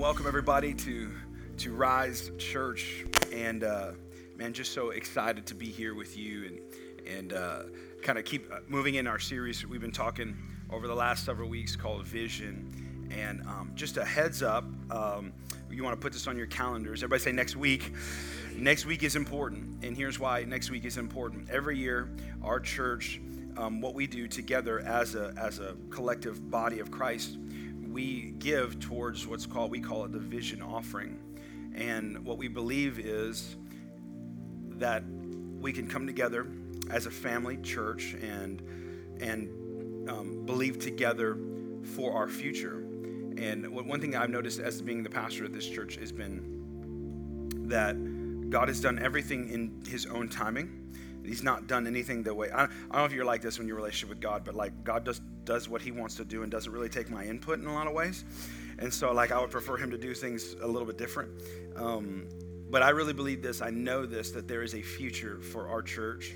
Welcome everybody to to Rise Church, and uh, man, just so excited to be here with you and and uh, kind of keep uh, moving in our series we've been talking over the last several weeks called Vision. And um, just a heads up, um, you want to put this on your calendars. Everybody say next week. Next week is important, and here's why next week is important. Every year, our church, um, what we do together as a as a collective body of Christ we give towards what's called, we call it the vision offering. And what we believe is that we can come together as a family church and, and um, believe together for our future. And one thing I've noticed as being the pastor of this church has been that God has done everything in His own timing. He's not done anything the way I, I don't know if you're like this in your relationship with God, but like God does does what he wants to do and doesn't really take my input in a lot of ways. And so, like, I would prefer him to do things a little bit different. Um, but I really believe this. I know this that there is a future for our church.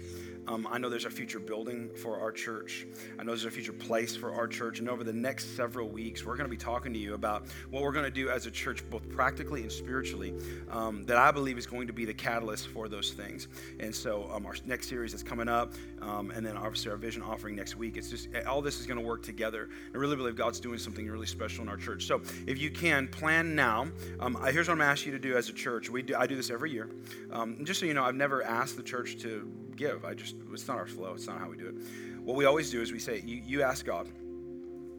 Um, I know there's a future building for our church. I know there's a future place for our church. And over the next several weeks, we're going to be talking to you about what we're going to do as a church, both practically and spiritually, um, that I believe is going to be the catalyst for those things. And so, um, our next series that's coming up, um, and then obviously our vision offering next week, it's just all this is going to work together. I really believe God's doing something really special in our church. So, if you can, plan now. Um, here's what I'm asking you to do as a church. We do, I do this every year. Um, just so you know, I've never asked the church to give. I just, it's not our flow. It's not how we do it. What we always do is we say, you, you ask God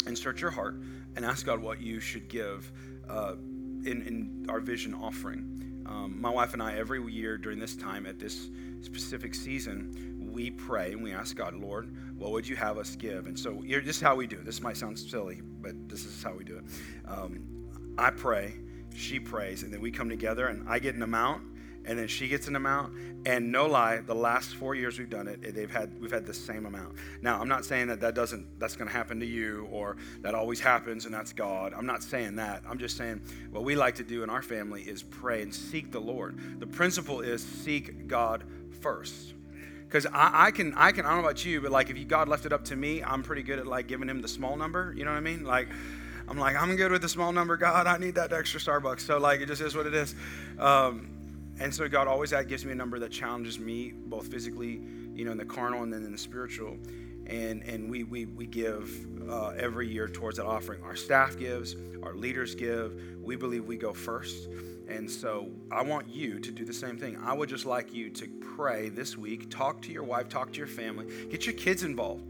and search your heart and ask God what you should give uh, in, in our vision offering. Um, my wife and I, every year during this time at this specific season, we pray and we ask God, Lord, what would you have us give? And so this is how we do it. This might sound silly, but this is how we do it. Um, I pray, she prays, and then we come together and I get an amount and then she gets an amount. And no lie, the last four years we've done it, they've had we've had the same amount. Now, I'm not saying that that doesn't that's going to happen to you or that always happens and that's God. I'm not saying that. I'm just saying what we like to do in our family is pray and seek the Lord. The principle is seek God first. Because I, I, can, I can, I don't know about you, but like if you, God left it up to me, I'm pretty good at like giving him the small number. You know what I mean? Like, I'm like, I'm good with the small number. God, I need that extra Starbucks. So like, it just is what it is. Um, and so God always gives me a number that challenges me, both physically, you know, in the carnal and then in the spiritual. And, and we, we, we give uh, every year towards that offering. Our staff gives, our leaders give. We believe we go first. And so I want you to do the same thing. I would just like you to pray this week, talk to your wife, talk to your family, get your kids involved.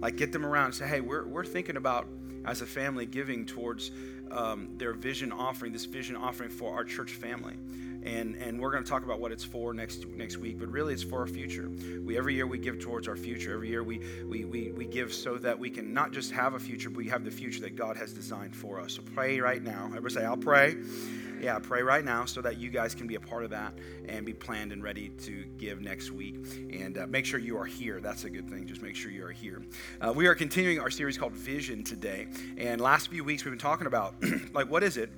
Like get them around and say, hey, we're, we're thinking about as a family giving towards um, their vision offering, this vision offering for our church family and and we're going to talk about what it's for next next week but really it's for our future. We every year we give towards our future. Every year we we we, we give so that we can not just have a future but we have the future that god has designed for us. So pray right now. Everybody say i'll pray. Yeah pray right now so that you guys can be a part of that and be planned and ready to give next week. And uh, make sure you are here. That's a good thing. Just make sure you are here. Uh, we are continuing our series called vision today. And last few weeks we've been talking about like what is it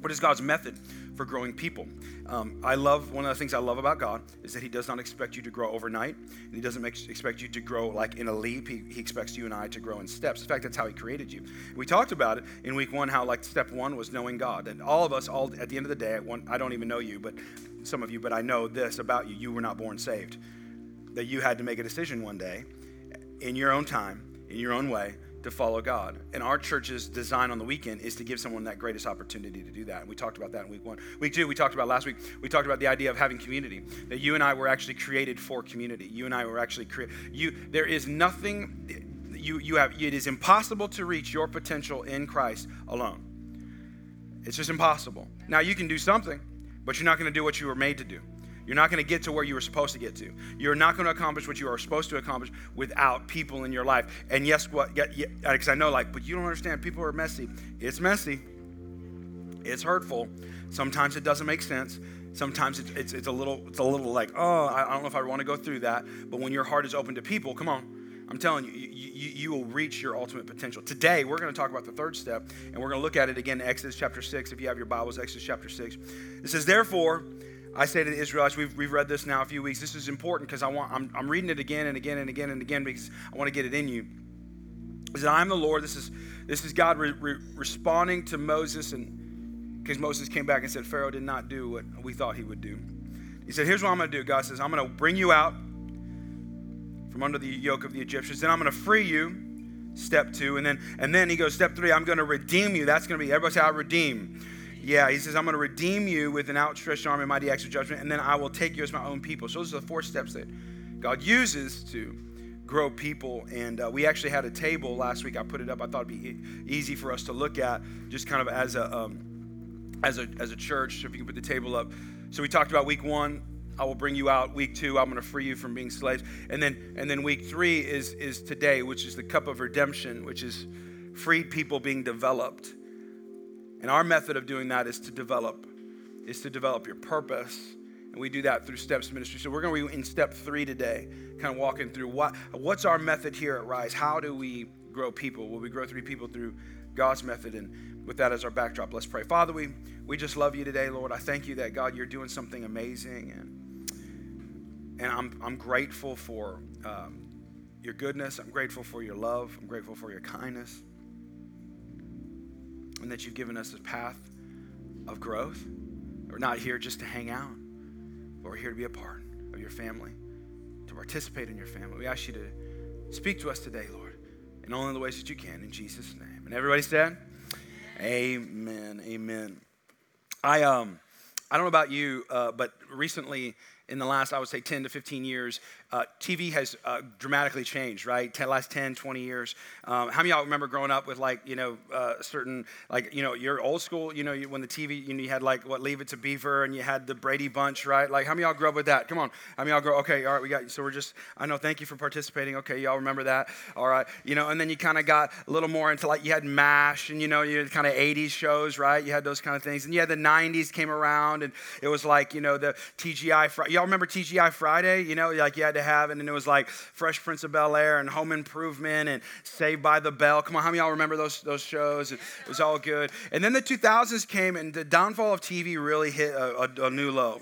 what is god's method for growing people. Um, I love, one of the things I love about God is that He does not expect you to grow overnight, and He doesn't make, expect you to grow like in a leap. He, he expects you and I to grow in steps. In fact, that's how He created you. We talked about it in week one, how like step one was knowing God. And all of us, all at the end of the day, one, I don't even know you, but some of you, but I know this about you. You were not born saved. That you had to make a decision one day in your own time, in your own way, to follow God. And our church's design on the weekend is to give someone that greatest opportunity to do that. And we talked about that in week one. Week two, we talked about last week, we talked about the idea of having community. That you and I were actually created for community. You and I were actually created. You, there is nothing, you, you have, it is impossible to reach your potential in Christ alone. It's just impossible. Now, you can do something, but you're not going to do what you were made to do. You're not going to get to where you were supposed to get to. You're not going to accomplish what you are supposed to accomplish without people in your life. And yes, what? Because I know, like, but you don't understand. People are messy. It's messy. It's hurtful. Sometimes it doesn't make sense. Sometimes it's, it's, it's a little it's a little like oh I, I don't know if I want to go through that. But when your heart is open to people, come on, I'm telling you, you, you, you, will reach your ultimate potential. Today, we're going to talk about the third step, and we're going to look at it again in Exodus chapter 6. If you have your Bibles, Exodus chapter 6. It says, Therefore, I say to the Israelites, we've, we've read this now a few weeks. This is important because I want, I'm, I'm reading it again and again and again and again because I want to get it in you. Is that I'm the Lord. This is, this is God re, re, responding to Moses and Because Moses came back and said, Pharaoh did not do what we thought he would do. He said, Here's what I'm going to do. God says, I'm going to bring you out from under the yoke of the Egyptians. Then I'm going to free you. Step two. And then, and then he goes, Step three, I'm going to redeem you. That's going to be, everybody say, I redeem. Yeah, he says, I'm going to redeem you with an outstretched arm and mighty acts of judgment, and then I will take you as my own people. So those are the four steps that God uses to grow people. And uh, we actually had a table last week. I put it up. I thought it'd be easy for us to look at, just kind of as a um, as a as a church. So if you can put the table up. So we talked about week one. I will bring you out. Week two, I'm going to free you from being slaves. And then and then week three is is today, which is the cup of redemption, which is freed people being developed. And our method of doing that is to develop, is to develop your purpose and we do that through Steps Ministry. So we're going to be in step three today, kind of walking through what, what's our method here at Rise? How do we grow people? Will we grow three people through God's method? And with that as our backdrop, let's pray. Father, we, we just love you today, Lord. I thank you that, God, you're doing something amazing. And, and I'm, I'm grateful for um, your goodness. I'm grateful for your love. I'm grateful for your kindness. And that you've given us a path of growth. We're not here just to hang out but we're here to be a part of your family, to participate in your family. We ask you to speak to us today, Lord, in only the ways that you can, in Jesus' name. And everybody said, Amen. Amen. I um I don't know about you, uh, but recently in the last, I would say, 10 to 15 years, uh, TV has uh, dramatically changed, right? 10, last 10, 20 years. Um, how many y'all remember growing up with like, you know, uh, certain, like, you know, your old school, you know, when the TV, you know, you had like, what, Leave It to Beaver and you had the Brady Bunch, right? Like, how many y'all grew up with that? Come on. How many y'all grow, okay, all right, we got, so we're just, I know, thank you for participating. Okay, y'all remember that. All right. You know, and then you kind of got a little more into like, you had MASH and, you know, you had kind of 80s shows, right? You had those kind of things. And yeah, the 90s came around and it was like, you know, the TGI, y'all remember TGI Friday? You know, like you had to have, and it was like Fresh Prince of Bel Air and Home Improvement and Saved by the Bell. Come on, how many y'all remember those, those shows? It was all good. And then the 2000s came, and the downfall of TV really hit a, a, a new low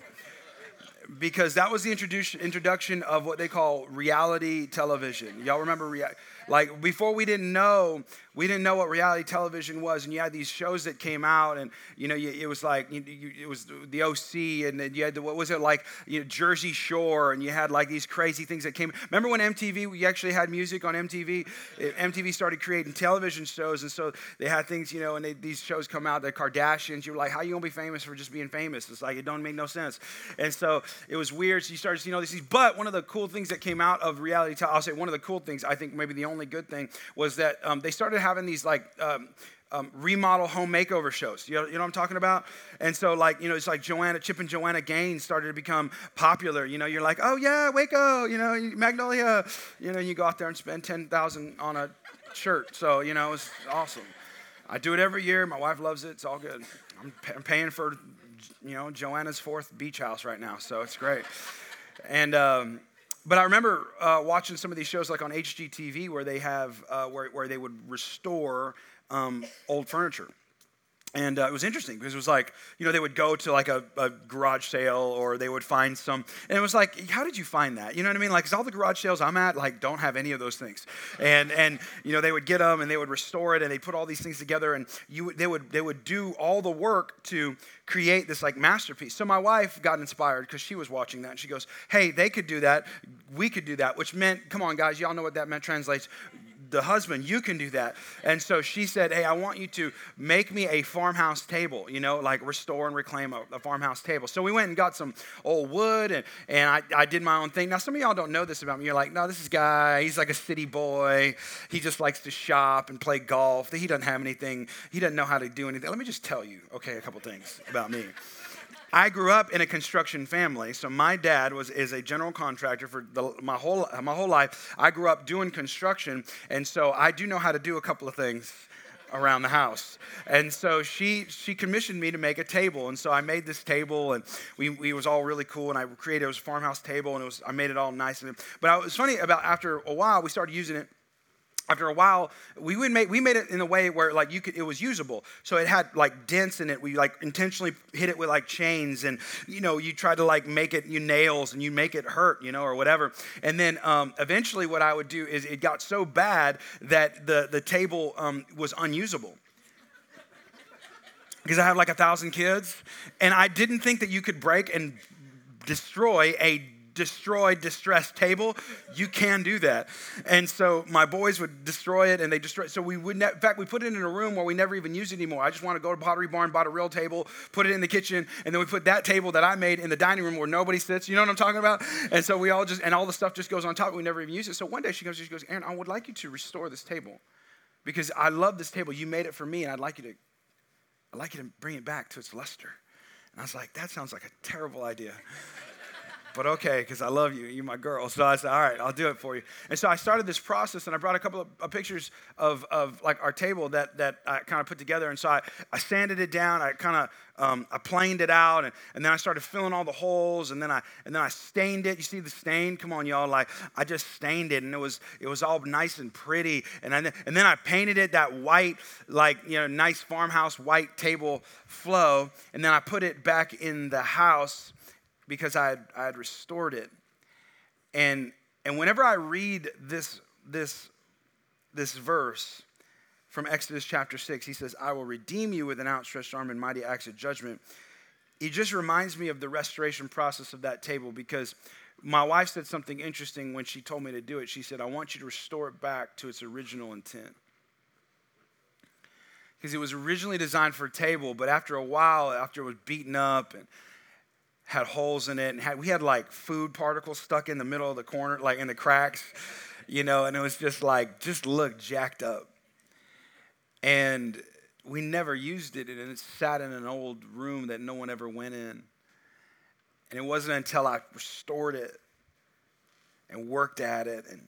because that was the introduction of what they call reality television. Y'all remember rea- like before we didn't know we didn't know what reality television was, and you had these shows that came out, and you know, you, it was like you, you, it was the OC, and then you had the, what was it like, you know, Jersey Shore, and you had like these crazy things that came. Remember when MTV? We actually had music on MTV. MTV started creating television shows, and so they had things, you know, and they, these shows come out. The Kardashians. You were like, how you gonna be famous for just being famous? It's like it don't make no sense. And so it was weird. So you started seeing all these things. But one of the cool things that came out of reality, I'll say one of the cool things. I think maybe the only good thing was that um, they started having these like um, um, remodel home makeover shows. You know, you know what I'm talking about? And so, like, you know, it's like Joanna, Chip and Joanna Gaines started to become popular. You know, you're like, oh yeah, Waco, you know, Magnolia. You know, you go out there and spend 10000 on a shirt. So, you know, it's awesome. I do it every year. My wife loves it. It's all good. I'm, I'm paying for, you know, Joanna's fourth beach house right now. So it's great. And, um, but I remember uh, watching some of these shows like on HGTV where they have uh, where, where they would restore um, old furniture. And uh, it was interesting because it was like, you know, they would go to like a, a, garage sale or they would find some, and it was like, how did you find that? You know what I mean? Like, cause all the garage sales I'm at, like, don't have any of those things. And, and, you know, they would get them and they would restore it and they put all these things together and you, they would, they would do all the work to create this like masterpiece. So my wife got inspired because she was watching that and she goes, hey, they could do that. We could do that, which meant, come on, guys, y'all know what that meant translates the husband, you can do that. And so she said, Hey, I want you to make me a farmhouse table, you know, like restore and reclaim a, a farmhouse table. So we went and got some old wood and, and I, I did my own thing. Now, some of y'all don't know this about me. You're like, No, this is guy, he's like a city boy. He just likes to shop and play golf. He doesn't have anything, he doesn't know how to do anything. Let me just tell you, okay, a couple things about me. I grew up in a construction family, so my dad was is a general contractor for the, my whole my whole life. I grew up doing construction, and so I do know how to do a couple of things around the house. And so she she commissioned me to make a table, and so I made this table, and we, we was all really cool. And I created it was a farmhouse table, and it was I made it all nice. And but it was funny about after a while we started using it after a while we would make we made it in a way where like you could it was usable. So it had like dents in it. We like intentionally hit it with like chains and you know you try to like make it you nails and you make it hurt you know or whatever. And then um, eventually what i would do is it got so bad that the the table um, was unusable. Because I have like a thousand kids, and I didn't think that you could break and destroy a destroyed, distressed table, you can do that. And so my boys would destroy it and they destroy it. So we would, ne- in fact, we put it in a room where we never even use it anymore. I just want to go to Pottery Barn, bought a real table, put it in the kitchen, and then we put that table that I made in the dining room where nobody sits. You know what I'm talking about? And so we all just, and all the stuff just goes on top. We never even use it. So one day she comes, she goes, Aaron, I would like you to restore this table because I love this table. You made it for me, and I'd like you to, I'd like you to bring it back to its luster. And I was like, that sounds like a terrible idea but okay, because I love you. You're my girl. So I said, all right, I'll do it for you. And so I started this process, and I brought a couple of, of pictures of, of like our table that, that I kind of put together. And so I, I sanded it down. I kind of um, I planed it out, and, and then I started filling all the holes, and then I and then I stained it. You see the stain? Come on, y'all! Like I just stained it, and it was it was all nice and pretty. And I, and then I painted it that white, like you know, nice farmhouse white table flow, and then I put it back in the house because I had, I had restored it. And, and whenever I read this, this, this verse from Exodus chapter 6, he says, I will redeem you with an outstretched arm and mighty acts of judgment. He just reminds me of the restoration process of that table because my wife said something interesting when she told me to do it. She said, I want you to restore it back to its original intent. Because it was originally designed for a table, but after a while, after it was beaten up and had holes in it and had, we had like food particles stuck in the middle of the corner like in the cracks you know and it was just like just looked jacked up. And we never used it and it sat in an old room that no one ever went in. And it wasn't until i restored it and worked at it and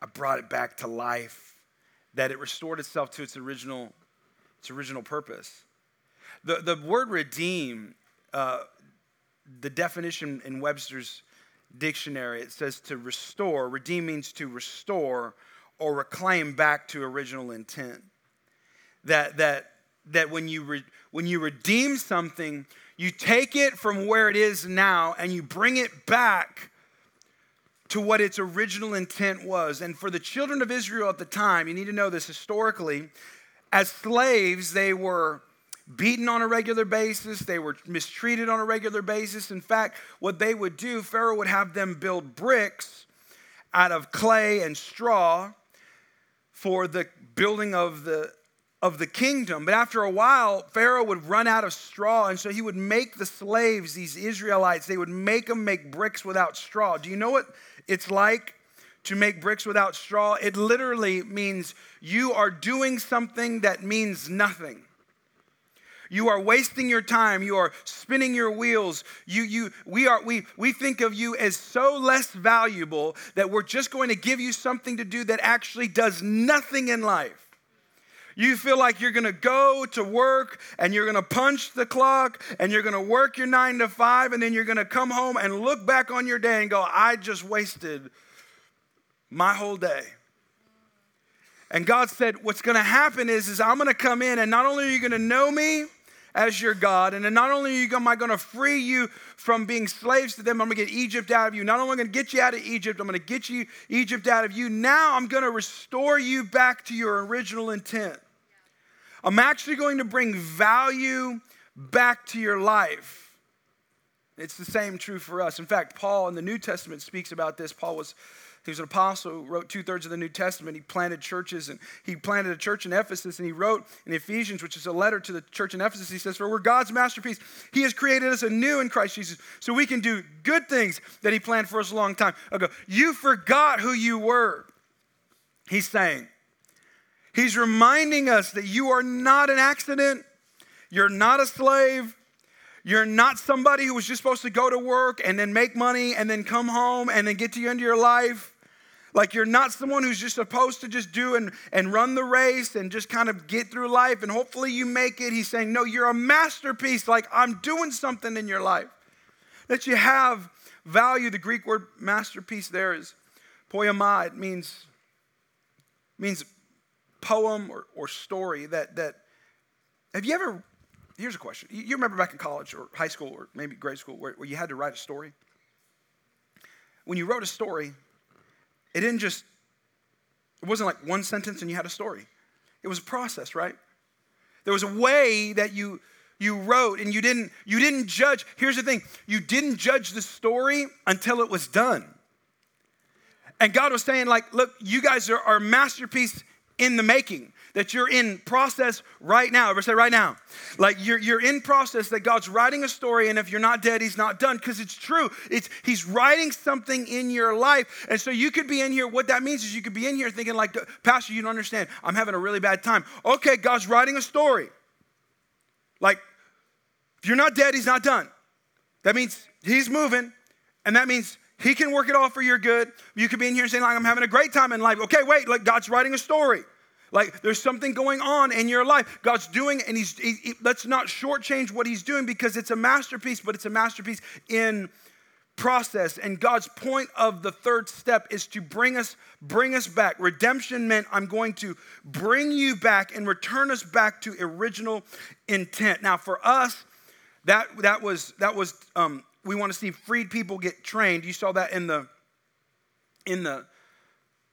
i brought it back to life that it restored itself to its original its original purpose. The, the word redeem uh, the definition in Webster's dictionary, it says to restore. Redeem means to restore or reclaim back to original intent. That, that, that when, you re, when you redeem something, you take it from where it is now and you bring it back to what its original intent was. And for the children of Israel at the time, you need to know this historically, as slaves, they were beaten on a regular basis, they were mistreated on a regular basis. In fact, what they would do, Pharaoh would have them build bricks out of clay and straw for the building of the of the kingdom. But after a while, Pharaoh would run out of straw, and so he would make the slaves, these Israelites, they would make them make bricks without straw. Do you know what it's like to make bricks without straw? It literally means you are doing something that means nothing. You are wasting your time. You are spinning your wheels. You, you, we, are, we, we think of you as so less valuable that we're just going to give you something to do that actually does nothing in life. You feel like you're gonna go to work and you're gonna punch the clock and you're gonna work your nine to five and then you're gonna come home and look back on your day and go, I just wasted my whole day. And God said, What's gonna happen is, is I'm gonna come in and not only are you gonna know me, as your God. And not only am I going to free you from being slaves to them, I'm going to get Egypt out of you. Not only am I going to get you out of Egypt, I'm going to get you Egypt out of you. Now I'm going to restore you back to your original intent. I'm actually going to bring value back to your life. It's the same true for us. In fact, Paul in the New Testament speaks about this. Paul was he was an apostle, wrote two thirds of the New Testament. He planted churches, and he planted a church in Ephesus, and he wrote in Ephesians, which is a letter to the church in Ephesus, he says, For we're God's masterpiece. He has created us anew in Christ Jesus, so we can do good things that he planned for us a long time ago. You forgot who you were, he's saying. He's reminding us that you are not an accident, you're not a slave. You're not somebody who was just supposed to go to work and then make money and then come home and then get to the end of your life. Like you're not someone who's just supposed to just do and, and run the race and just kind of get through life and hopefully you make it. He's saying, No, you're a masterpiece. Like I'm doing something in your life. That you have value. The Greek word masterpiece there is poiema. It means, means poem or, or story that that have you ever here's a question. You remember back in college or high school or maybe grade school where, where you had to write a story? When you wrote a story it didn't just, it wasn't like one sentence and you had a story. It was a process, right? There was a way that you you wrote and you didn't you didn't judge. Here's the thing. You didn't judge the story until it was done. And god was saying like look you guys are, are masterpiece in the making that you're in process right now. Ever say right now? Like you're, you're in process that God's writing a story, and if you're not dead, He's not done because it's true. It's He's writing something in your life. And so you could be in here. What that means is you could be in here thinking, like, Pastor, you don't understand. I'm having a really bad time. Okay, God's writing a story. Like, if you're not dead, He's not done. That means He's moving, and that means he can work it all for your good. You could be in here saying, like, I'm having a great time in life. Okay, wait, like God's writing a story. Like there's something going on in your life. God's doing, and He's, he, he, let's not shortchange what He's doing because it's a masterpiece, but it's a masterpiece in process. And God's point of the third step is to bring us, bring us back. Redemption meant I'm going to bring you back and return us back to original intent. Now, for us, that that was that was um, we want to see freed people get trained. You saw that in the in the,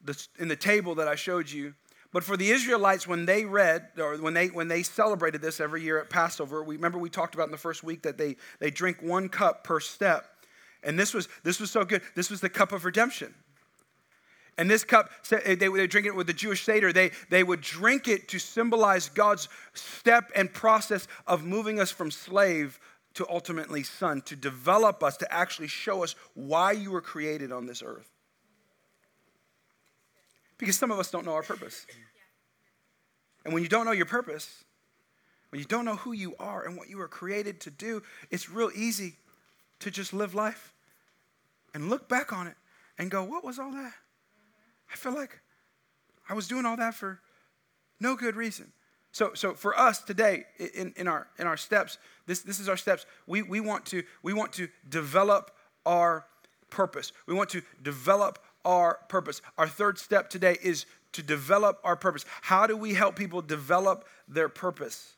the in the table that I showed you. But for the Israelites, when they read, or when they when they celebrated this every year at Passover, we remember we talked about in the first week that they they drink one cup per step. And this was this was so good. This was the cup of redemption. And this cup, eh, they, they would drink it with the Jewish Seder. They, they would drink it to symbolize God's step and process of moving us from slave to ultimately son, to develop us, to actually show us why you were created on this earth. Because some of us don't know our purpose. And when you don't know your purpose, when you don't know who you are and what you were created to do, it's real easy to just live life and look back on it and go, What was all that? I feel like I was doing all that for no good reason. So, so for us today in, in, our, in our steps, this, this is our steps. We, we, want to, we want to develop our purpose. We want to develop our purpose. Our third step today is to develop our purpose. How do we help people develop their purpose?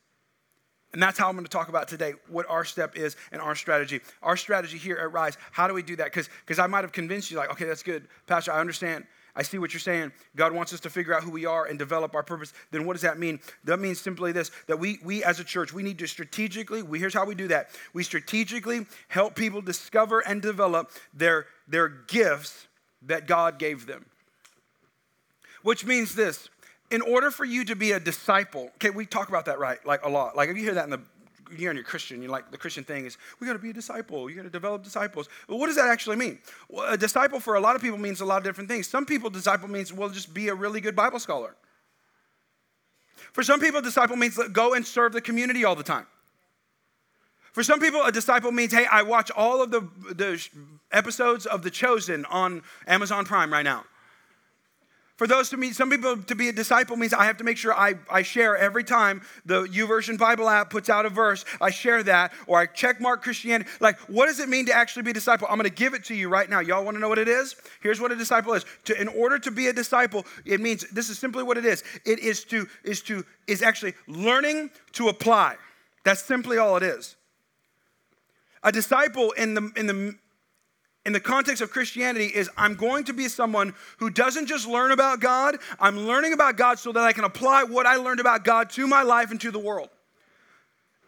And that's how I'm going to talk about today what our step is and our strategy. Our strategy here at Rise, how do we do that? Because I might have convinced you, like, okay, that's good. Pastor, I understand. I see what you're saying. God wants us to figure out who we are and develop our purpose. Then what does that mean? That means simply this that we, we as a church, we need to strategically, we, here's how we do that. We strategically help people discover and develop their, their gifts that God gave them. Which means this in order for you to be a disciple, okay, we talk about that, right? Like a lot. Like if you hear that in the you're in your Christian, you're like the Christian thing is we got to be a disciple. You got to develop disciples. Well, what does that actually mean? Well, a disciple for a lot of people means a lot of different things. Some people, disciple means well, just be a really good Bible scholar. For some people, disciple means go and serve the community all the time. For some people, a disciple means, hey, I watch all of the, the episodes of The Chosen on Amazon Prime right now. For those to me, some people to be a disciple means I have to make sure I, I share every time the YouVersion Bible app puts out a verse, I share that, or I check mark Christianity. Like, what does it mean to actually be a disciple? I'm gonna give it to you right now. Y'all wanna know what it is? Here's what a disciple is. To, in order to be a disciple, it means this is simply what it is. It is to, is to, is actually learning to apply. That's simply all it is. A disciple in the, in the, in the context of Christianity is I'm going to be someone who doesn't just learn about God, I'm learning about God so that I can apply what I learned about God to my life and to the world.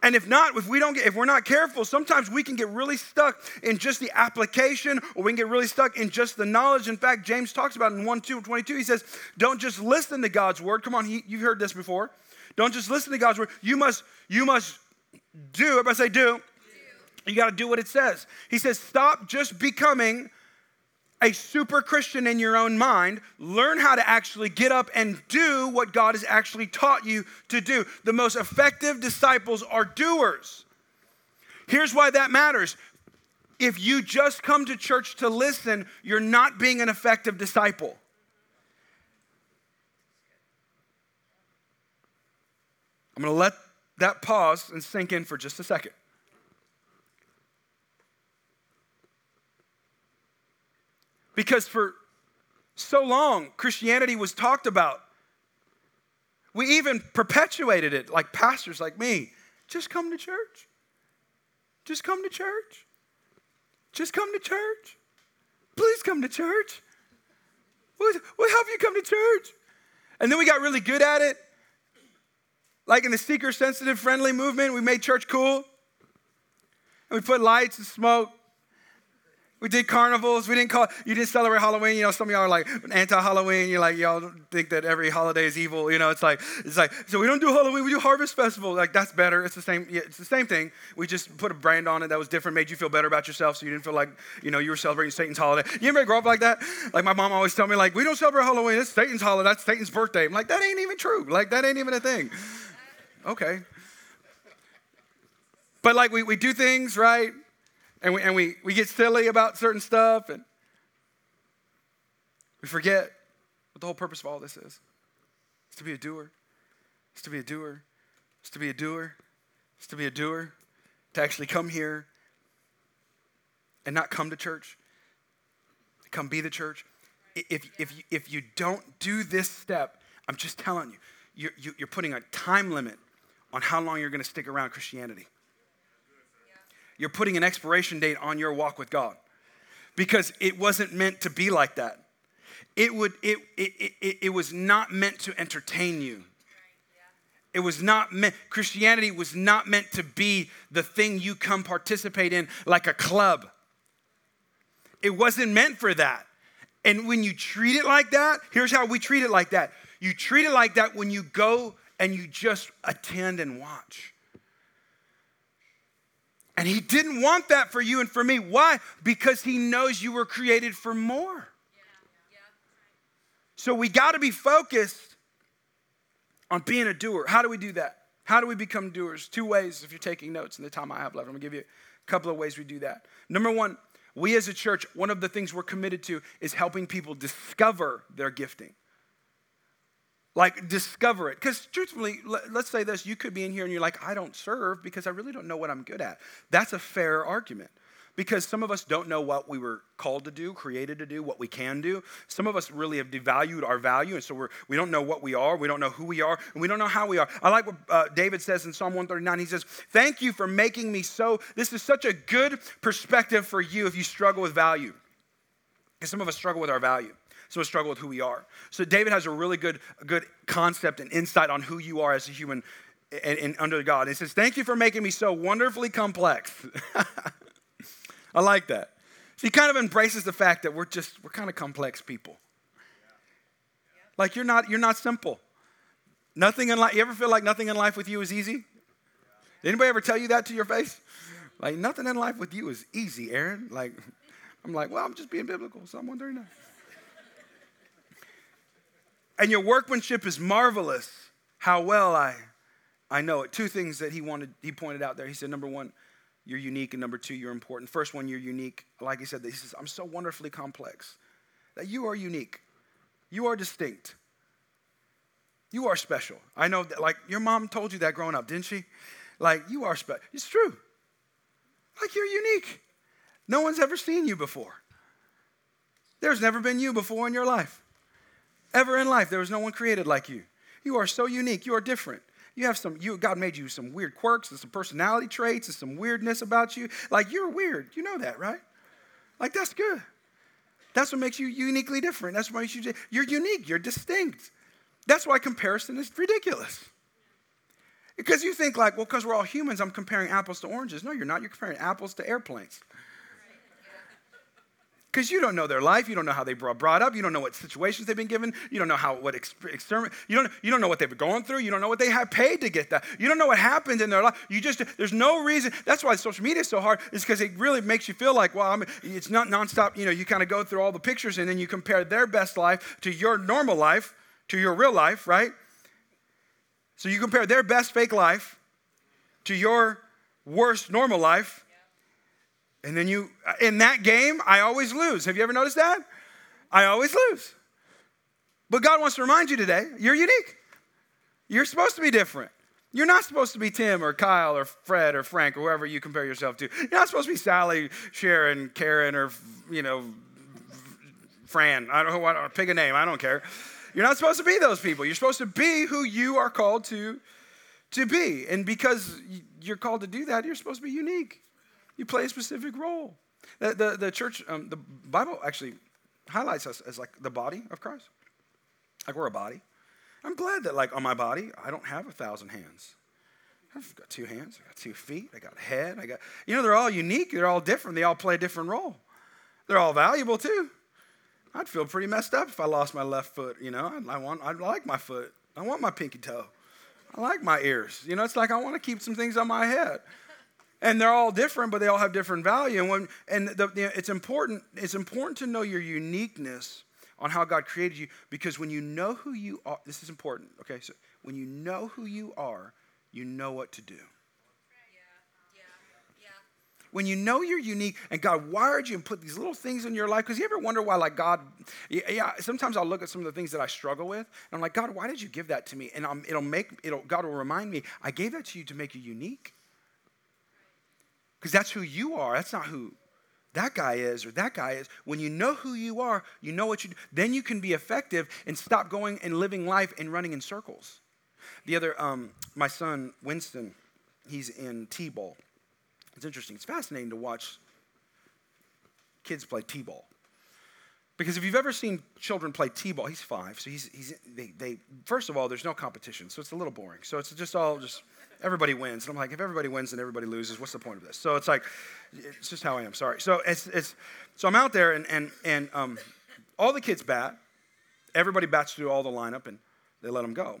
And if not, if we don't get, if we're not careful, sometimes we can get really stuck in just the application or we can get really stuck in just the knowledge. In fact, James talks about in 1 2 22, he says, Don't just listen to God's word. Come on, he, you've heard this before. Don't just listen to God's word. You must, you must do, everybody say do. You got to do what it says. He says, stop just becoming a super Christian in your own mind. Learn how to actually get up and do what God has actually taught you to do. The most effective disciples are doers. Here's why that matters. If you just come to church to listen, you're not being an effective disciple. I'm going to let that pause and sink in for just a second. Because for so long, Christianity was talked about. We even perpetuated it, like pastors like me. Just come to church. Just come to church. Just come to church. Please come to church. We'll, help you come to church. And then we got really good at it. Like in the seeker sensitive friendly movement, we made church cool. And we put lights and smoke we did carnivals. We didn't call, you didn't celebrate Halloween. You know, some of y'all are like anti-Halloween. You're like, y'all think that every holiday is evil. You know, it's like, it's like, so we don't do Halloween. We do Harvest Festival. Like, that's better. It's the same, yeah, it's the same thing. We just put a brand on it that was different, made you feel better about yourself so you didn't feel like, you know, you were celebrating Satan's holiday. You ever grow up like that? Like my mom always tell me, like, we don't celebrate Halloween. It's Satan's holiday. That's Satan's birthday. I'm like, that ain't even true. Like, that ain't even a thing. Okay. But like, we, we do things, right? And we, and we, we get silly about certain stuff and we forget what the whole purpose of all this is. It's to be a doer. It's to be a doer. It's to be a doer. It's to be a doer. To actually come here and not come to church. Come be the church. If, if, you, if you don't do this step, I'm just telling you, you're, you're putting a time limit on how long you're going to stick around Christianity you're putting an expiration date on your walk with God because it wasn't meant to be like that. It, would, it, it, it, it was not meant to entertain you. It was not meant, Christianity was not meant to be the thing you come participate in like a club. It wasn't meant for that. And when you treat it like that, here's how we treat it like that. You treat it like that when you go and you just attend and watch. And he didn't want that for you and for me. Why? Because he knows you were created for more. So we got to be focused on being a doer. How do we do that? How do we become doers? Two ways, if you're taking notes in the time I have left. I'm to give you a couple of ways we do that. Number one, we as a church, one of the things we're committed to is helping people discover their gifting. Like, discover it. Because truthfully, let's say this you could be in here and you're like, I don't serve because I really don't know what I'm good at. That's a fair argument. Because some of us don't know what we were called to do, created to do, what we can do. Some of us really have devalued our value, and so we're, we don't know what we are, we don't know who we are, and we don't know how we are. I like what uh, David says in Psalm 139. He says, Thank you for making me so. This is such a good perspective for you if you struggle with value. Because some of us struggle with our value. So we struggle with who we are. So David has a really good, good concept and insight on who you are as a human and, and under God. And he says, Thank you for making me so wonderfully complex. I like that. So he kind of embraces the fact that we're just, we're kind of complex people. Like you're not, you're not simple. Nothing in life, you ever feel like nothing in life with you is easy? Did anybody ever tell you that to your face? Like nothing in life with you is easy, Aaron. Like, I'm like, well, I'm just being biblical, so I'm wondering 139 and your workmanship is marvelous. How well I, I know it. Two things that he wanted, he pointed out there. He said, number one, you're unique, and number two, you're important. First one, you're unique. Like he said, he says, I'm so wonderfully complex. That you are unique. You are distinct. You are special. I know that, like, your mom told you that growing up, didn't she? Like, you are special. It's true. Like, you're unique. No one's ever seen you before. There's never been you before in your life. Ever in life, there was no one created like you. You are so unique. You are different. You have some, you, God made you some weird quirks and some personality traits and some weirdness about you. Like, you're weird. You know that, right? Like, that's good. That's what makes you uniquely different. That's makes you, you're unique. You're distinct. That's why comparison is ridiculous. Because you think, like, well, because we're all humans, I'm comparing apples to oranges. No, you're not. You're comparing apples to airplanes because you don't know their life. You don't know how they were brought up. You don't know what situations they've been given. You don't know how what. You don't. You don't know what they've been going through. You don't know what they have paid to get that. You don't know what happened in their life. You just there's no reason. That's why social media is so hard. Is because it really makes you feel like well, I'm, it's not nonstop. You know, you kind of go through all the pictures and then you compare their best life to your normal life, to your real life, right? So you compare their best fake life to your worst normal life and then you, in that game, I always lose. Have you ever noticed that? I always lose. But God wants to remind you today you're unique. You're supposed to be different. You're not supposed to be Tim or Kyle or Fred or Frank or whoever you compare yourself to. You're not supposed to be Sally, Sharon, Karen, or, you know, Fran. I don't know what, pick a name. I don't care. You're not supposed to be those people. You're supposed to be who you are called to, to be. And because you're called to do that, you're supposed to be unique. You play a specific role. The, the, the church, um, the Bible actually highlights us as like the body of Christ. Like we're a body. I'm glad that, like, on my body, I don't have a thousand hands. I've got two hands, I've got two feet, I got a head, I got, you know, they're all unique, they're all different, they all play a different role. They're all valuable too. I'd feel pretty messed up if I lost my left foot, you know. I, I want, I like my foot, I want my pinky toe, I like my ears. You know, it's like I want to keep some things on my head. And they're all different, but they all have different value. And, when, and the, the, it's, important, it's important to know your uniqueness on how God created you because when you know who you are, this is important, okay? So when you know who you are, you know what to do. When you know you're unique and God wired you and put these little things in your life, because you ever wonder why, like, God, yeah, sometimes I'll look at some of the things that I struggle with, and I'm like, God, why did you give that to me? And I'm, it'll make, it'll, God will remind me, I gave that to you to make you unique. Because that's who you are. That's not who that guy is or that guy is. When you know who you are, you know what you do, then you can be effective and stop going and living life and running in circles. The other, um, my son Winston, he's in T-ball. It's interesting. It's fascinating to watch kids play T-ball. Because if you've ever seen children play T-ball, he's five, so he's, he's they, they, first of all, there's no competition, so it's a little boring. So it's just all just, everybody wins. And I'm like, if everybody wins and everybody loses, what's the point of this? So it's like, it's just how I am, sorry. So it's, it's so I'm out there and, and, and um, all the kids bat. Everybody bats through all the lineup and they let them go.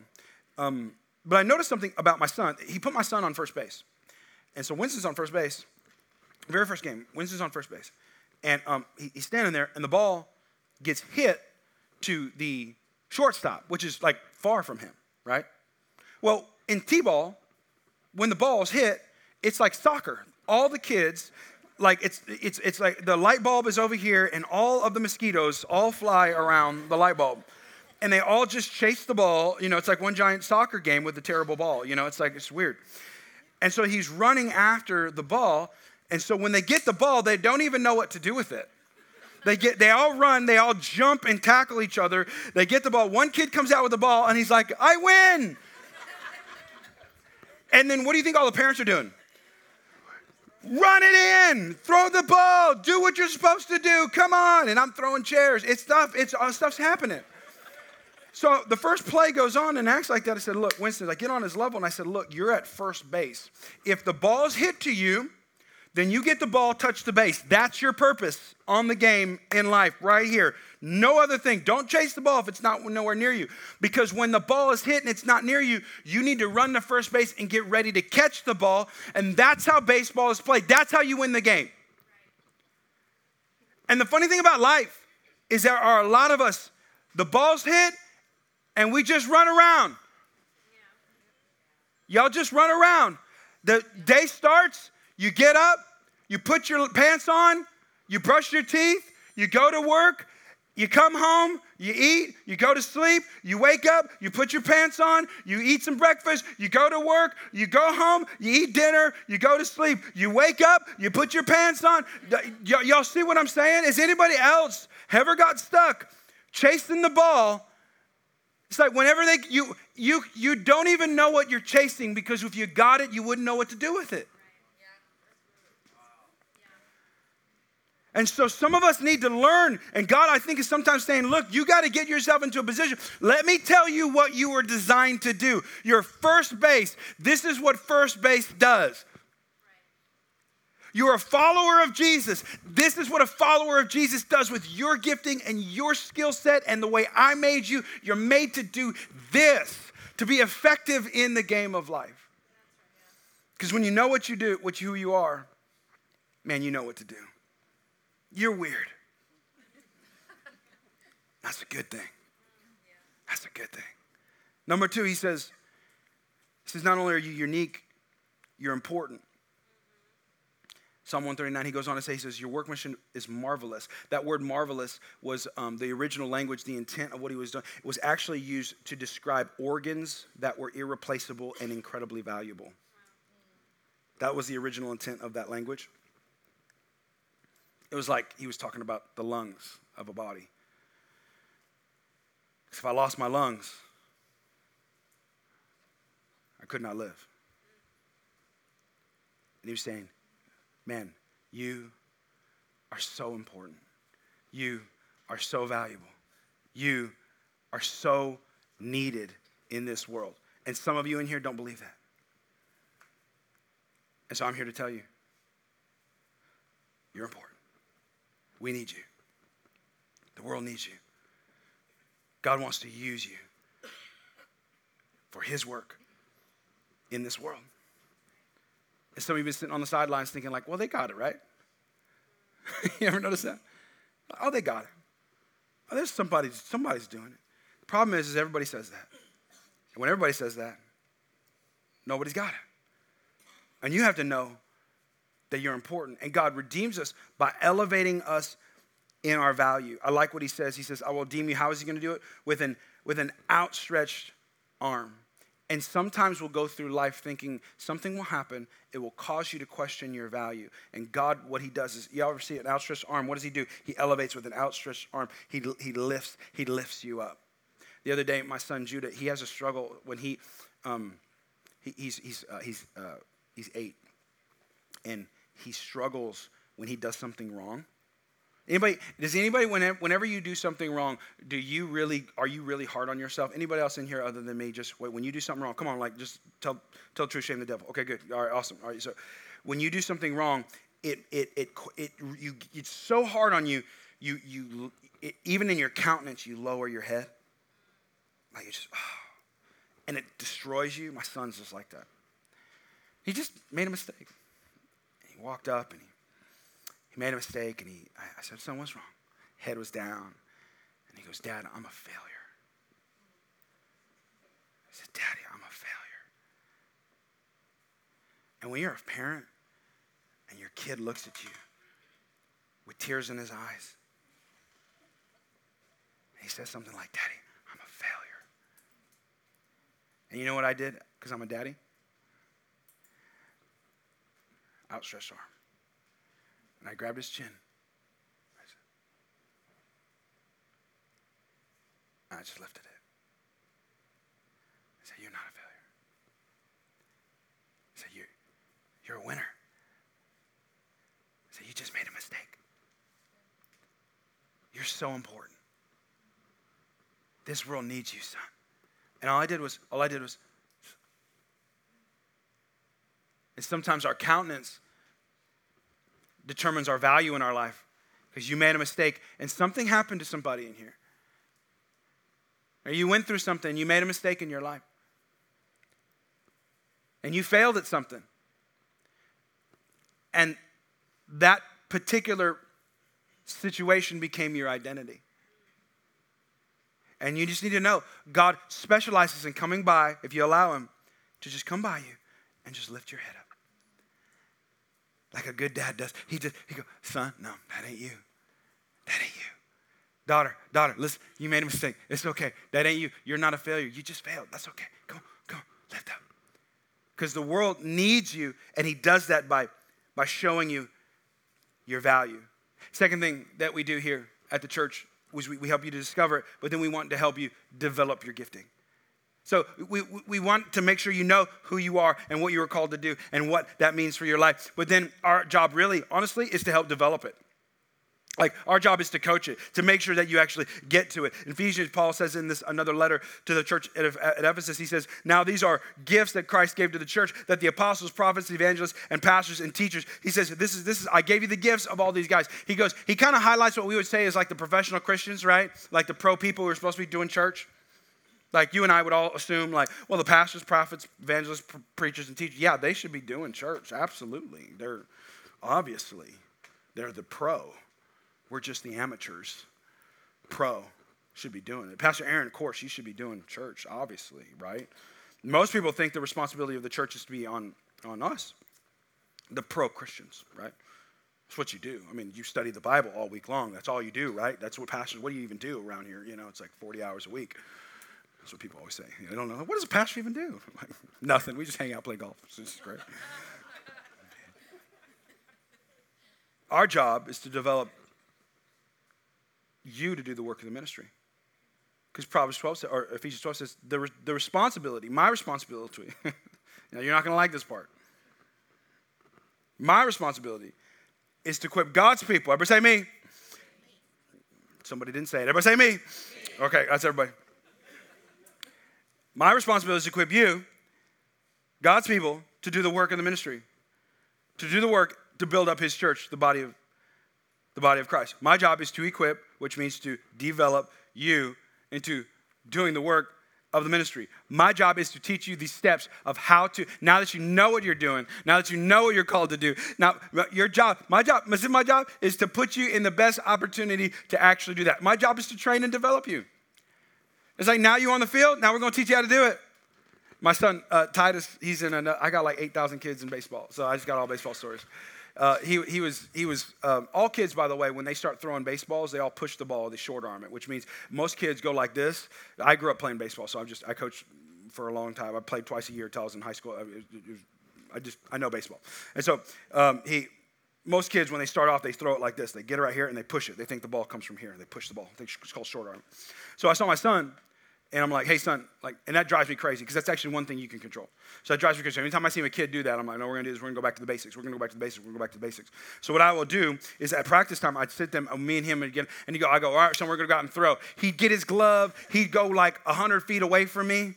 Um, but I noticed something about my son. He put my son on first base. And so Winston's on first base. Very first game, Winston's on first base. And um, he, he's standing there and the ball gets hit to the shortstop, which is like far from him, right? Well, in T ball, when the ball is hit, it's like soccer. All the kids, like it's it's it's like the light bulb is over here, and all of the mosquitoes all fly around the light bulb. And they all just chase the ball. You know, it's like one giant soccer game with a terrible ball. You know, it's like it's weird. And so he's running after the ball. And so when they get the ball, they don't even know what to do with it. They get they all run, they all jump and tackle each other. They get the ball. One kid comes out with the ball and he's like, "I win." And then what do you think all the parents are doing? Run it in, throw the ball, do what you're supposed to do. Come on. And I'm throwing chairs. It's stuff, it's uh, stuff's happening. So the first play goes on and acts like that. I said, Look, Winston, I get on his level and I said, Look, you're at first base. If the ball's hit to you, then you get the ball, touch the base. That's your purpose on the game in life, right here. No other thing. Don't chase the ball if it's not nowhere near you. Because when the ball is hit and it's not near you, you need to run to first base and get ready to catch the ball. And that's how baseball is played. That's how you win the game. And the funny thing about life is there are a lot of us, the ball's hit and we just run around. Y'all just run around. The day starts, you get up, you put your pants on, you brush your teeth, you go to work, you come home, you eat, you go to sleep, you wake up, you put your pants on, you eat some breakfast, you go to work, you go home, you eat dinner, you go to sleep, you wake up, you put your pants on. Y- y'all see what I'm saying? Is anybody else ever got stuck chasing the ball? It's like whenever they you you you don't even know what you're chasing because if you got it, you wouldn't know what to do with it. And so some of us need to learn. And God, I think, is sometimes saying, look, you got to get yourself into a position. Let me tell you what you were designed to do. Your first base, this is what first base does. You're a follower of Jesus. This is what a follower of Jesus does with your gifting and your skill set and the way I made you. You're made to do this to be effective in the game of life. Because when you know what you do, what you, who you are, man, you know what to do. You're weird. That's a good thing. That's a good thing. Number two, he says, he says, not only are you unique, you're important. Psalm 139, he goes on to say, he says, Your workmanship is marvelous. That word marvelous was um, the original language, the intent of what he was doing. It was actually used to describe organs that were irreplaceable and incredibly valuable. That was the original intent of that language. It was like he was talking about the lungs of a body. Because if I lost my lungs, I could not live. And he was saying, Man, you are so important. You are so valuable. You are so needed in this world. And some of you in here don't believe that. And so I'm here to tell you you're important. We need you. The world needs you. God wants to use you for His work in this world. And some of you have been sitting on the sidelines thinking, like, well, they got it, right? you ever notice that? Oh, they got it. Oh, there's somebody, somebody's doing it. The problem is, is everybody says that. And when everybody says that, nobody's got it. And you have to know that you're important. And God redeems us by elevating us in our value. I like what he says. He says, I will redeem you. How is he going to do it? With an, with an outstretched arm. And sometimes we'll go through life thinking something will happen. It will cause you to question your value. And God, what He does is, y'all ever see an outstretched arm? What does He do? He elevates with an outstretched arm. He, he lifts. He lifts you up. The other day, my son Judah, he has a struggle when he, um, he he's he's uh, he's uh, he's eight, and he struggles when he does something wrong. Anybody, does anybody, whenever, you do something wrong, do you really, are you really hard on yourself? Anybody else in here other than me, just wait, when you do something wrong, come on, like just tell, tell truth, shame the devil. Okay, good. All right, awesome. All right, so when you do something wrong, it, it, it, it, you, it's so hard on you, you, you, it, even in your countenance, you lower your head. Like you just, oh, and it destroys you. My son's just like that. He just made a mistake. He walked up and he he made a mistake, and he, I, said, son, what's wrong? Head was down. And he goes, Dad, I'm a failure. I said, Daddy, I'm a failure. And when you're a parent and your kid looks at you with tears in his eyes, he says something like, Daddy, I'm a failure. And you know what I did? Because I'm a daddy? Outstretched arm. And I grabbed his chin. I, said, I just lifted it. I said, You're not a failure. I said, You're, you're a winner. I said, You just made a mistake. You're so important. This world needs you, son. And all I did was, all I did was, and sometimes our countenance determines our value in our life because you made a mistake and something happened to somebody in here. Or you went through something, you made a mistake in your life. And you failed at something. And that particular situation became your identity. And you just need to know God specializes in coming by, if you allow Him, to just come by you and just lift your head up like a good dad does. He just he go, son, no, that ain't you. That ain't you. Daughter, daughter, listen, you made a mistake. It's okay. That ain't you. You're not a failure. You just failed. That's okay. Come on, come on, lift up. Because the world needs you, and he does that by, by showing you your value. Second thing that we do here at the church was we, we help you to discover it, but then we want to help you develop your gifting. So we, we want to make sure you know who you are and what you are called to do and what that means for your life. But then our job really, honestly, is to help develop it. Like our job is to coach it, to make sure that you actually get to it. In Ephesians, Paul says in this another letter to the church at, at, Ephesus, he says, "Now these are gifts that Christ gave to the church, that the apostles, prophets, evangelists, and pastors and teachers." He says, "This is this is I gave you the gifts of all these guys." He goes, he kind of highlights what we would say is like the professional Christians, right? Like the pro people who are supposed to be doing church. Like you and I would all assume, like, well, the pastors, prophets, evangelists, preachers, and teachers, yeah, they should be doing church. Absolutely. They're obviously, they're the pro. We're just the amateurs. Pro should be doing it. Pastor Aaron, of course, you should be doing church, obviously, right? Most people think the responsibility of the church is to be on, on us, the pro Christians, right? That's what you do. I mean, you study the Bible all week long. That's all you do, right? That's what pastors, what do you even do around here? You know, it's like 40 hours a week. That's what people always say. They don't know. What does a pastor even do? Like, nothing. We just hang out, play golf. It's great. Our job is to develop you to do the work of the ministry. Because Proverbs 12 says, or Ephesians 12 says, the, the responsibility, my responsibility. now, you're not going to like this part. My responsibility is to equip God's people. Everybody say me. Somebody didn't say it. Everybody say me. Okay, that's everybody My responsibility is to equip you, God's people, to do the work of the ministry, to do the work to build up his church, the body of the body of Christ. My job is to equip, which means to develop you into doing the work of the ministry. My job is to teach you these steps of how to, now that you know what you're doing, now that you know what you're called to do. Now, your job, my job, my job is to put you in the best opportunity to actually do that. My job is to train and develop you. It's like now you're on the field, now we're to teach you how to do it. My son, uh, Titus, he's in a, I got like 8,000 kids in baseball, so I just got all baseball stories. Uh, he, he was, he was um, all kids, by the way, when they start throwing baseballs, they all push the ball, they short arm it, which means most kids go like this. I grew up playing baseball, so I'm just, I coached for a long time. I played twice a year until I was in high school. I, just, I know baseball. And so um, he, most kids, when they start off, they throw it like this. They get it right here and they push it. They think the ball comes from here. They push the ball. It's called short arm. So I saw my son and I'm like, hey, son, like, and that drives me crazy because that's actually one thing you can control. So that drives me crazy. Anytime I see a kid do that, I'm like, no, we're gonna do this. We're gonna go back to the basics. We're gonna go back to the basics. We're gonna go back to the basics. So what I will do is at practice time, I'd sit them, uh, me and him again, and he go, I go, all right, son, we're gonna go out and throw. He'd get his glove. He'd go like 100 feet away from me. And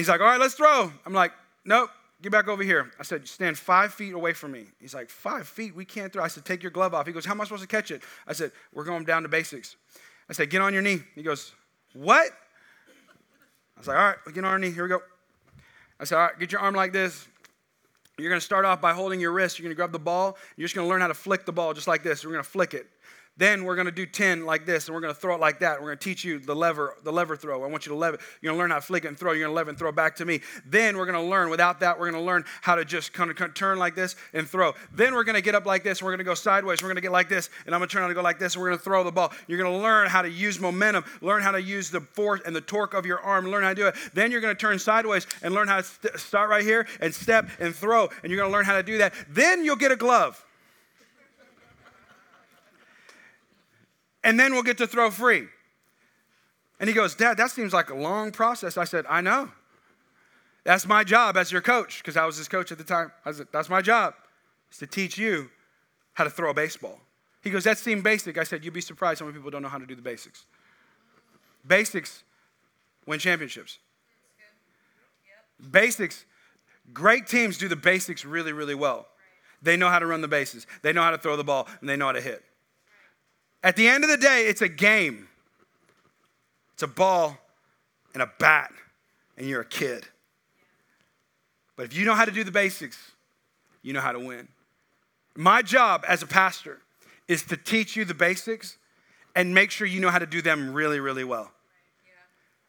he's like, all right, let's throw. I'm like, nope, get back over here. I said, stand five feet away from me. He's like, five feet? We can't throw. I said, take your glove off. He goes, how am I supposed to catch it? I said, we're going down to basics. I said, get on your knee. He goes, what? I was like, all right, get on our knee. Here we go. I said, all right, get your arm like this. You're going to start off by holding your wrist. You're going to grab the ball. You're just going to learn how to flick the ball just like this. We're going to flick it. Then we're going to do 10 like this, and we're going to throw it like that. We're going to teach you the lever, the lever throw. I want you to lever. You're going to learn how to flick it and throw. You're going to lever and throw back to me. Then we're going to learn. Without that, we're going to learn how to just kind of turn like this and throw. Then we're going to get up like this. We're going to go sideways. We're going to get like this, and I'm going to turn on and go like this. And we're going to throw the ball. You're going to learn how to use momentum. Learn how to use the force and the torque of your arm. Learn how to do it. Then you're going to turn sideways and learn how to st- start right here and step and throw. And you're going to learn how to do that. Then you'll get a glove. And then we'll get to throw free. And he goes, Dad, that seems like a long process. I said, I know. That's my job as your coach, because I was his coach at the time. I said, That's my job, is to teach you how to throw a baseball. He goes, That seemed basic. I said, You'd be surprised how many people don't know how to do the basics. Basics win championships. Yep. Basics, great teams do the basics really, really well. They know how to run the bases, they know how to throw the ball, and they know how to hit. At the end of the day, it's a game. It's a ball and a bat, and you're a kid. But if you know how to do the basics, you know how to win. My job as a pastor is to teach you the basics and make sure you know how to do them really, really well.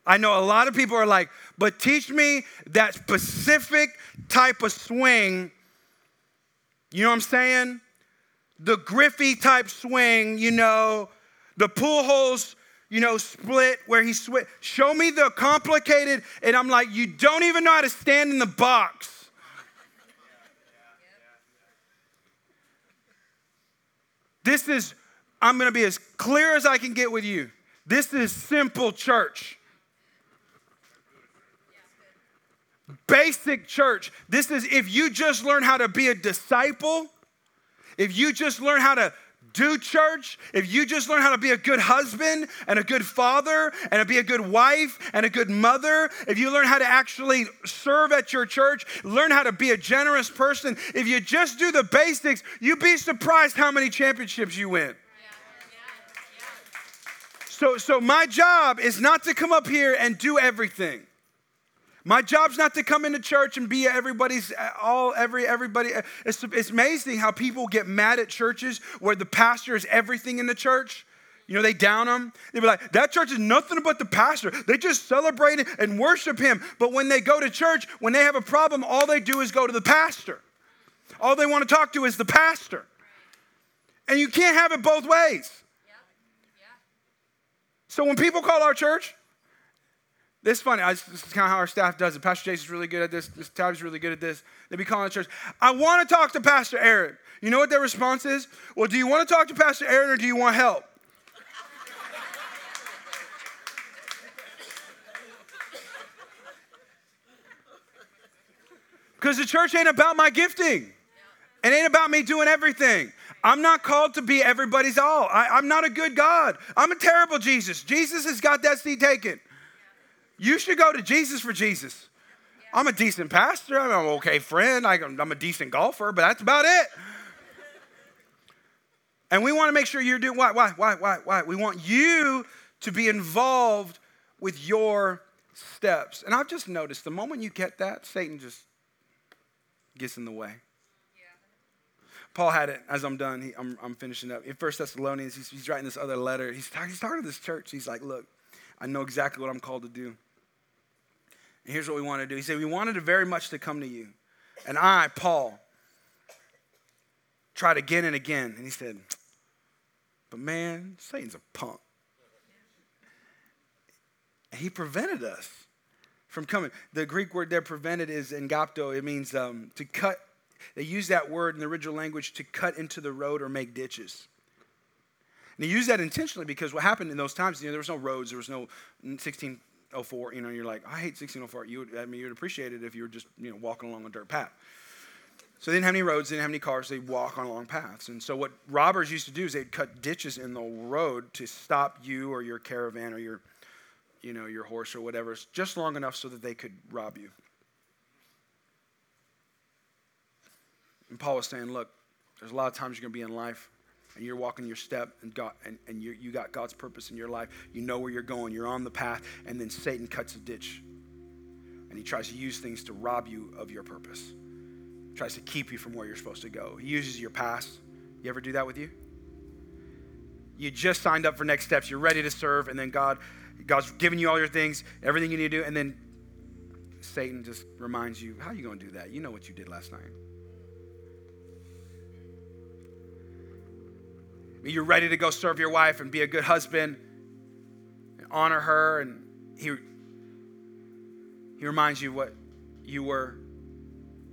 I know a lot of people are like, but teach me that specific type of swing. You know what I'm saying? The Griffey type swing, you know, the Pujols, you know, split where he switch. Show me the complicated, and I'm like, you don't even know how to stand in the box. This is, I'm to be as clear as I can get with you. This is simple church. Basic church. This is if you just learn how to be a disciple if you just learn how to do church, if you just learn how to be a good husband and a good father and to be a good wife and a good mother, if you learn how to actually serve at your church, learn how to be a generous person, if you just do the basics, you'd be surprised how many championships you win. So, so my job is not to come up here and do everything. My job's not to come into church and be everybody's uh, all every everybody. Uh, it's, it's amazing how people get mad at churches where the pastor is everything in the church. You know, they down them. They be like, that church is nothing but the pastor. They just celebrate and worship him. But when they go to church, when they have a problem, all they do is go to the pastor. All they want to talk to is the pastor. And you can't have it both ways. So when people call our church, this is funny. This is kind of how our staff does it. Pastor Jason's really good at this. This Tabby's really good at this. They be calling the church. I want to talk to Pastor Aaron. You know what their response is? Well, do you want to talk to Pastor Aaron or do you want help? Because the church ain't about my gifting. It ain't about me doing everything. I'm not called to be everybody's all. I, am not a good God. I'm a terrible Jesus. Jesus has got that seat taken. You should go to Jesus for Jesus. I'm a decent pastor. I'm an okay friend. I'm a decent golfer, but that's about it. And we want to make sure you're doing why, why, why, why, why? We want you to be involved with your steps. And I've just noticed the moment you get that, Satan just gets in the way. Paul had it as I'm done. He, I'm, I'm, finishing up. In First Thessalonians, he's, he's, writing this other letter. He's, he's talking to this church. He's like, Look, I know exactly what I'm called to do. And here's what we want to do. He said, We wanted very much to come to you. And I, Paul, tried again and again. And he said, But man, Satan's a punk. And he prevented us from coming. The Greek word there, prevented, is enkopto. It means um, to cut they use that word in the original language to cut into the road or make ditches. And they use that intentionally because what happened in those times, you know, there was no roads, there was no 1604. You know, you're like, I hate 1604. You I mean, you'd appreciate it if you were just, you know, walking along a dirt path. So they didn't have any roads, they didn't have any cars, they walk on long paths. And so what robbers used to do is they'd cut ditches in the road to stop you or your caravan or your, you know, your horse or whatever, just long enough so that they could rob you. And Paul was saying, look, there's a lot of times you're going to be in life and you're walking your step and, God, and, and you you got God's purpose in your life. You know where you're going. You're on the path. And then Satan cuts a ditch. And he tries to use things to rob you of your purpose. He tries to keep you from where you're supposed to go. He uses your past. You ever do that with you? You just signed up for next steps. You're ready to serve. And then God, God's giving you all your things, everything you need to do. And then Satan just reminds you, how are you to do that? You know what you did last night. You're ready to go serve your wife and be a good husband and honor her. And he, he reminds you what you were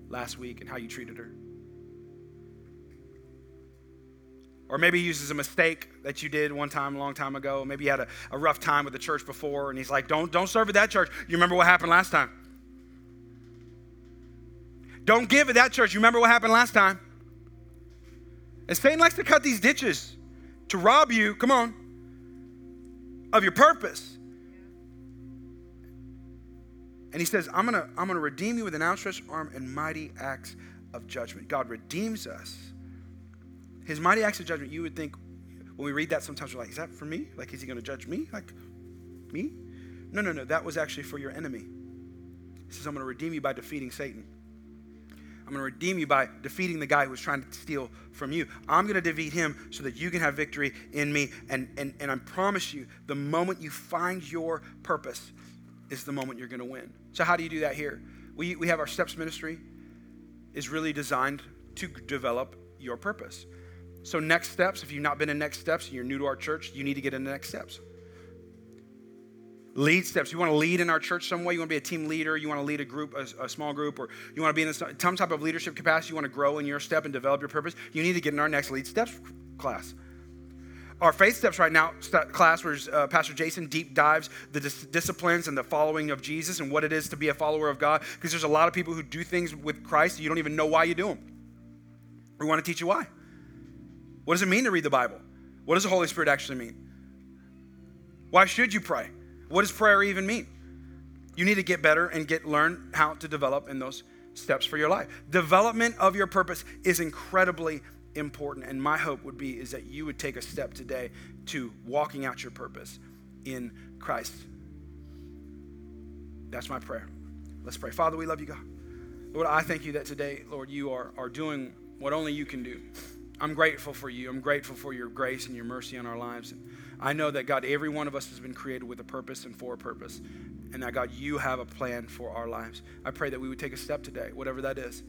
last week and how you treated her. Or maybe he uses a mistake that you did one time a long time ago. Maybe you had a, a rough time with the church before, and he's like, don't, don't serve at that church. You remember what happened last time. Don't give at that church. You remember what happened last time. And Satan likes to cut these ditches to rob you, come on, of your purpose. And he says, I'm gonna, I'm gonna redeem you with an outstretched arm and mighty acts of judgment. God redeems us. His mighty acts of judgment, you would think, when we read that, sometimes we're like, is that for me? Like, is he gonna judge me? Like, me? No, no, no. That was actually for your enemy. He says, I'm gonna redeem you by defeating Satan. I'm going to redeem you by defeating the guy who was trying to steal from you. I'm going to defeat him so that you can have victory in me. And, and, and I promise you, the moment you find your purpose is the moment you're going to win. So, how do you do that here? We, we have our steps ministry is really designed to develop your purpose. So, next steps, if you've not been in next steps and you're new to our church, you need to get into next steps. Lead steps. You want to lead in our church some way. You want to be a team leader. You want to lead a group, a, a small group, or you want to be in some type of leadership capacity. You want to grow in your step and develop your purpose. You need to get in our next lead steps class. Our faith steps right now class, where uh, Pastor Jason deep dives the dis- disciplines and the following of Jesus and what it is to be a follower of God. Because there's a lot of people who do things with Christ you don't even know why you do them. We want to teach you why. What does it mean to read the Bible? What does the Holy Spirit actually mean? Why should you pray? What does prayer even mean? You need to get better and get learn how to develop in those steps for your life. Development of your purpose is incredibly important and my hope would be is that you would take a step today to walking out your purpose in Christ. That's my prayer. Let's pray. Father, we love you, God. Lord, I thank you that today, Lord, you are, are doing what only you can do. I'm grateful for you. I'm grateful for your grace and your mercy on our lives. And I know that, God, every one of us has been created with a purpose and for a purpose. And that, God, you have a plan for our lives. I pray that we would take a step today, whatever that is.